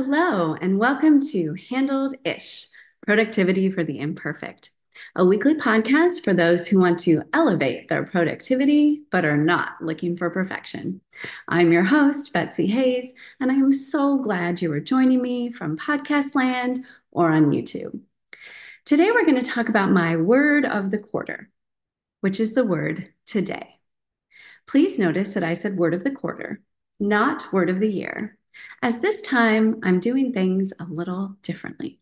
Hello, and welcome to Handled Ish Productivity for the Imperfect, a weekly podcast for those who want to elevate their productivity but are not looking for perfection. I'm your host, Betsy Hays, and I am so glad you are joining me from Podcast Land or on YouTube. Today, we're going to talk about my word of the quarter, which is the word today. Please notice that I said word of the quarter, not word of the year as this time I'm doing things a little differently.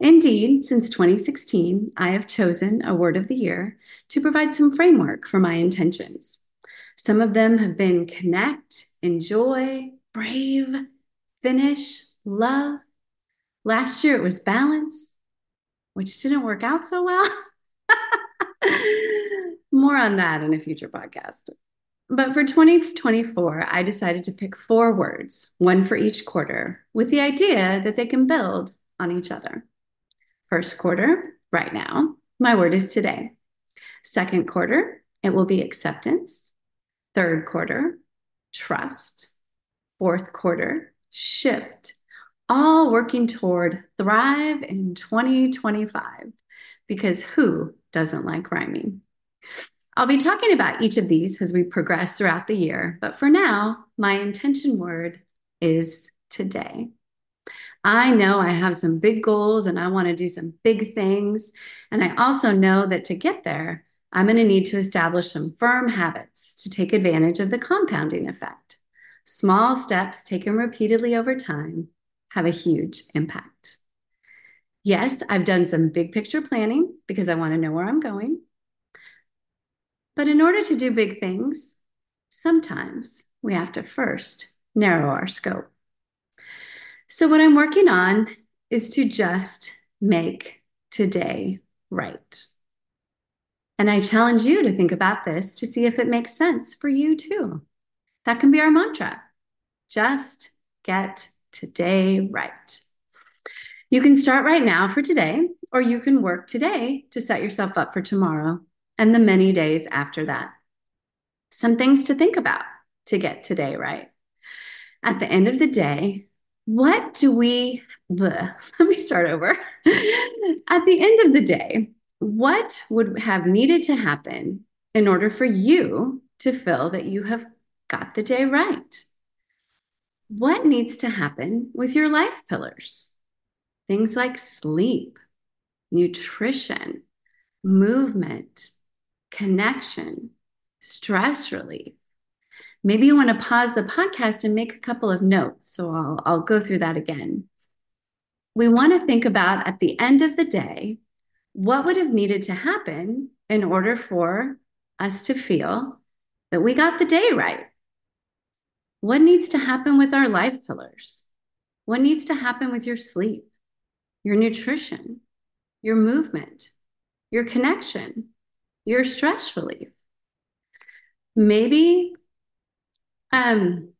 Indeed, since 2016, I have chosen a word of the year to provide some framework for my intentions. Some of them have been connect, enjoy, brave, finish, love. Last year it was balance, which didn't work out so well. More on that in a future podcast. But for 2024, I decided to pick four words, one for each quarter, with the idea that they can build on each other. First quarter, right now, my word is today. Second quarter, it will be acceptance. Third quarter, trust. Fourth quarter, shift. All working toward thrive in 2025 because who doesn't like rhyming? I'll be talking about each of these as we progress throughout the year, but for now, my intention word is today. I know I have some big goals and I want to do some big things. And I also know that to get there, I'm going to need to establish some firm habits to take advantage of the compounding effect. Small steps taken repeatedly over time have a huge impact. Yes, I've done some big picture planning because I want to know where I'm going. But in order to do big things, sometimes we have to first narrow our scope. So, what I'm working on is to just make today right. And I challenge you to think about this to see if it makes sense for you too. That can be our mantra. Just get today right. You can start right now for today, or you can work today to set yourself up for tomorrow and the many days after that. Some things to think about to get today right. At the end of the day, what do we, bleh, let me start over. At the end of the day, what would have needed to happen in order for you to feel that you have got the day right? What needs to happen with your life pillars? Things like sleep, nutrition, movement, connection, stress relief. Maybe you want to pause the podcast and make a couple of notes. So I'll, I'll go through that again. We want to think about at the end of the day, what would have needed to happen in order for us to feel that we got the day right? What needs to happen with our life pillars? What needs to happen with your sleep, your nutrition, your movement, your connection, your stress relief. Maybe, um,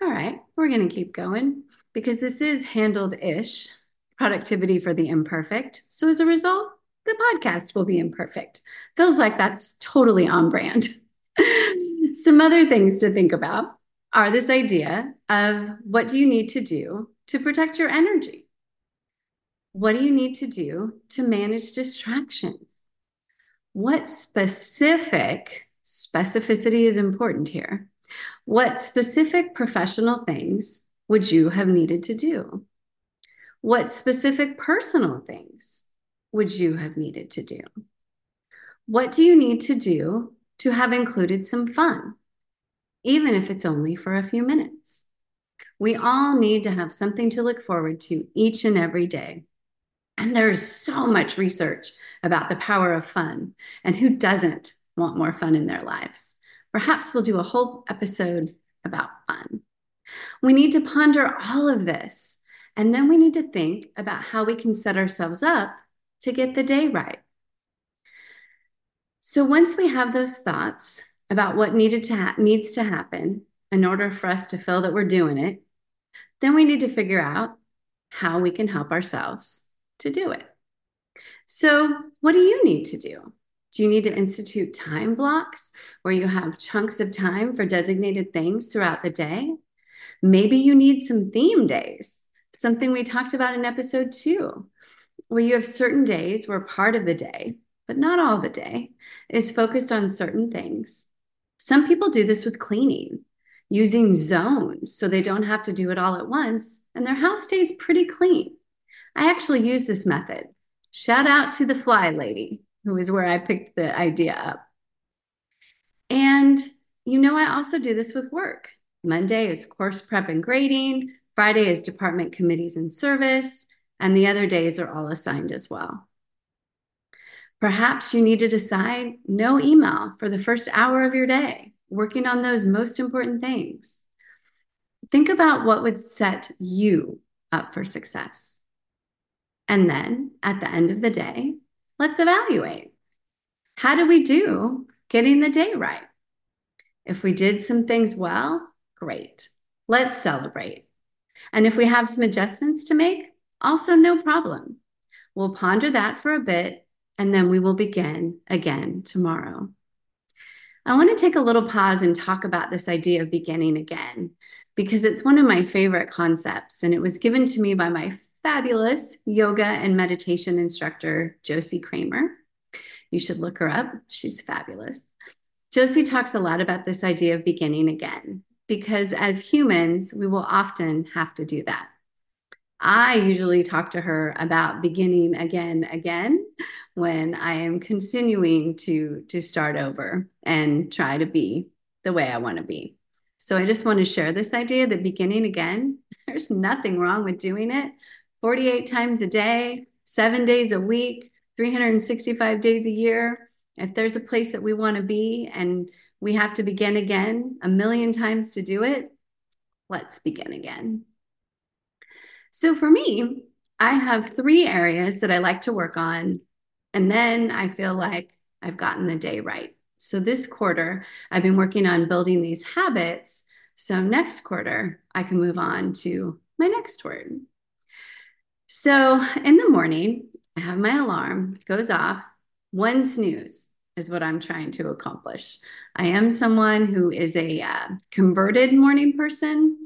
all right, we're going to keep going because this is handled ish productivity for the imperfect. So as a result, the podcast will be imperfect. Feels like that's totally on brand. Some other things to think about are this idea of what do you need to do to protect your energy? What do you need to do to manage distractions? What specific specificity is important here? What specific professional things would you have needed to do? What specific personal things would you have needed to do? What do you need to do to have included some fun, even if it's only for a few minutes? We all need to have something to look forward to each and every day. And there's so much research about the power of fun and who doesn't want more fun in their lives. Perhaps we'll do a whole episode about fun. We need to ponder all of this, and then we need to think about how we can set ourselves up to get the day right. So once we have those thoughts about what needed to ha- needs to happen in order for us to feel that we're doing it, then we need to figure out how we can help ourselves to do it. So, what do you need to do? Do you need to institute time blocks where you have chunks of time for designated things throughout the day? Maybe you need some theme days, something we talked about in episode two, where you have certain days where part of the day, but not all the day, is focused on certain things. Some people do this with cleaning, using zones so they don't have to do it all at once, and their house stays pretty clean. I actually use this method. Shout out to the fly lady, who is where I picked the idea up. And you know, I also do this with work. Monday is course prep and grading, Friday is department committees and service, and the other days are all assigned as well. Perhaps you need to decide no email for the first hour of your day, working on those most important things. Think about what would set you up for success. And then at the end of the day, let's evaluate. How do we do getting the day right? If we did some things well, great. Let's celebrate. And if we have some adjustments to make, also no problem. We'll ponder that for a bit and then we will begin again tomorrow. I want to take a little pause and talk about this idea of beginning again because it's one of my favorite concepts and it was given to me by my fabulous yoga and meditation instructor, Josie Kramer. You should look her up. She's fabulous. Josie talks a lot about this idea of beginning again because as humans, we will often have to do that. I usually talk to her about beginning again, again when I am continuing to to start over and try to be the way I want to be. So I just want to share this idea that beginning again, there's nothing wrong with doing it 48 times a day, 7 days a week, 365 days a year. If there's a place that we want to be and we have to begin again a million times to do it, let's begin again. So for me, I have three areas that I like to work on. And then I feel like I've gotten the day right. So this quarter, I've been working on building these habits. So next quarter, I can move on to my next word. So in the morning, I have my alarm, goes off. One snooze is what I'm trying to accomplish. I am someone who is a uh, converted morning person.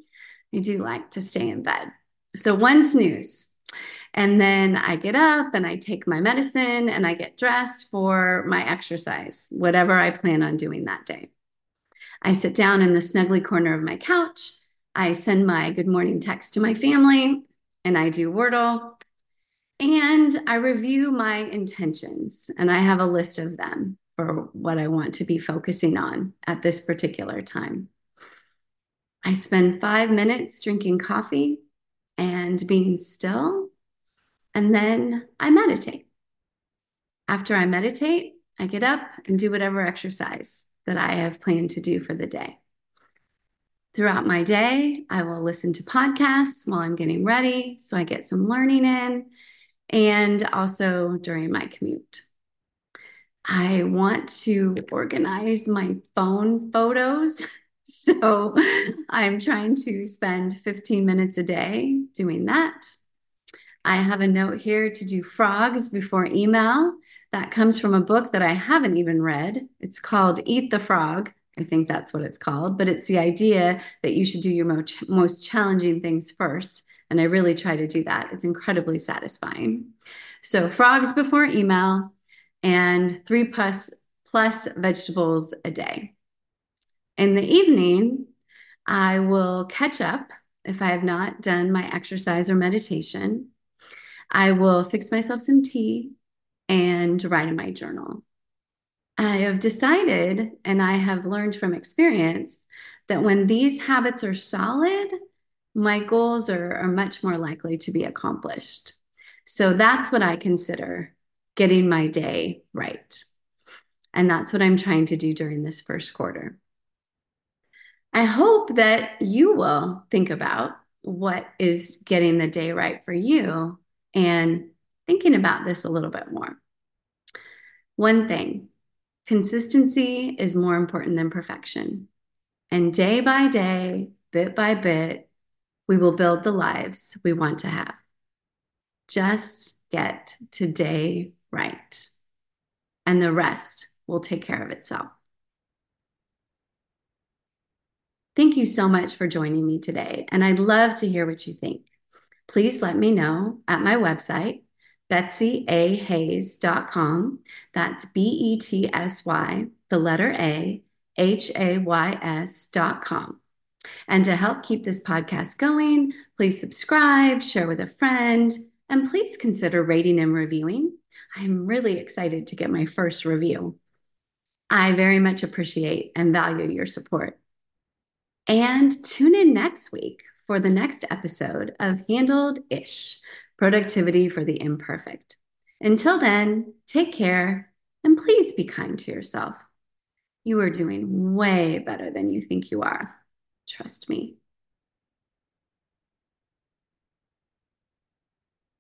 I do like to stay in bed. So one snooze. And then I get up and I take my medicine and I get dressed for my exercise, whatever I plan on doing that day. I sit down in the snuggly corner of my couch. I send my good morning text to my family and I do Wordle. And I review my intentions and I have a list of them for what I want to be focusing on at this particular time. I spend five minutes drinking coffee and being still. And then I meditate. After I meditate, I get up and do whatever exercise that I have planned to do for the day. Throughout my day, I will listen to podcasts while I'm getting ready so I get some learning in, and also during my commute. I want to organize my phone photos So I'm trying to spend 15 minutes a day doing that. I have a note here to do frogs before email. That comes from a book that I haven't even read. It's called Eat the Frog. I think that's what it's called, but it's the idea that you should do your most, most challenging things first. And I really try to do that. It's incredibly satisfying. So, frogs before email and three plus, plus vegetables a day. In the evening, I will catch up if I have not done my exercise or meditation. I will fix myself some tea and write in my journal. I have decided, and I have learned from experience, that when these habits are solid, my goals are, are much more likely to be accomplished. So that's what I consider getting my day right. And that's what I'm trying to do during this first quarter. I hope that you will think about what is getting the day right for you and thinking about this a little bit more. One thing consistency is more important than perfection. And day by day, bit by bit, we will build the lives we want to have. Just get today right, and the rest will take care of itself. Thank you so much for joining me today, and I'd love to hear what you think. Please let me know at my website, betsyahays.com. That's B E T S Y, the letter A, H A Y S.com. And to help keep this podcast going, please subscribe, share with a friend, and please consider rating and reviewing. I'm really excited to get my first review. I very much appreciate and value your support. And tune in next week for the next episode of Handled Ish Productivity for the Imperfect. Until then, take care and please be kind to yourself. You are doing way better than you think you are. Trust me.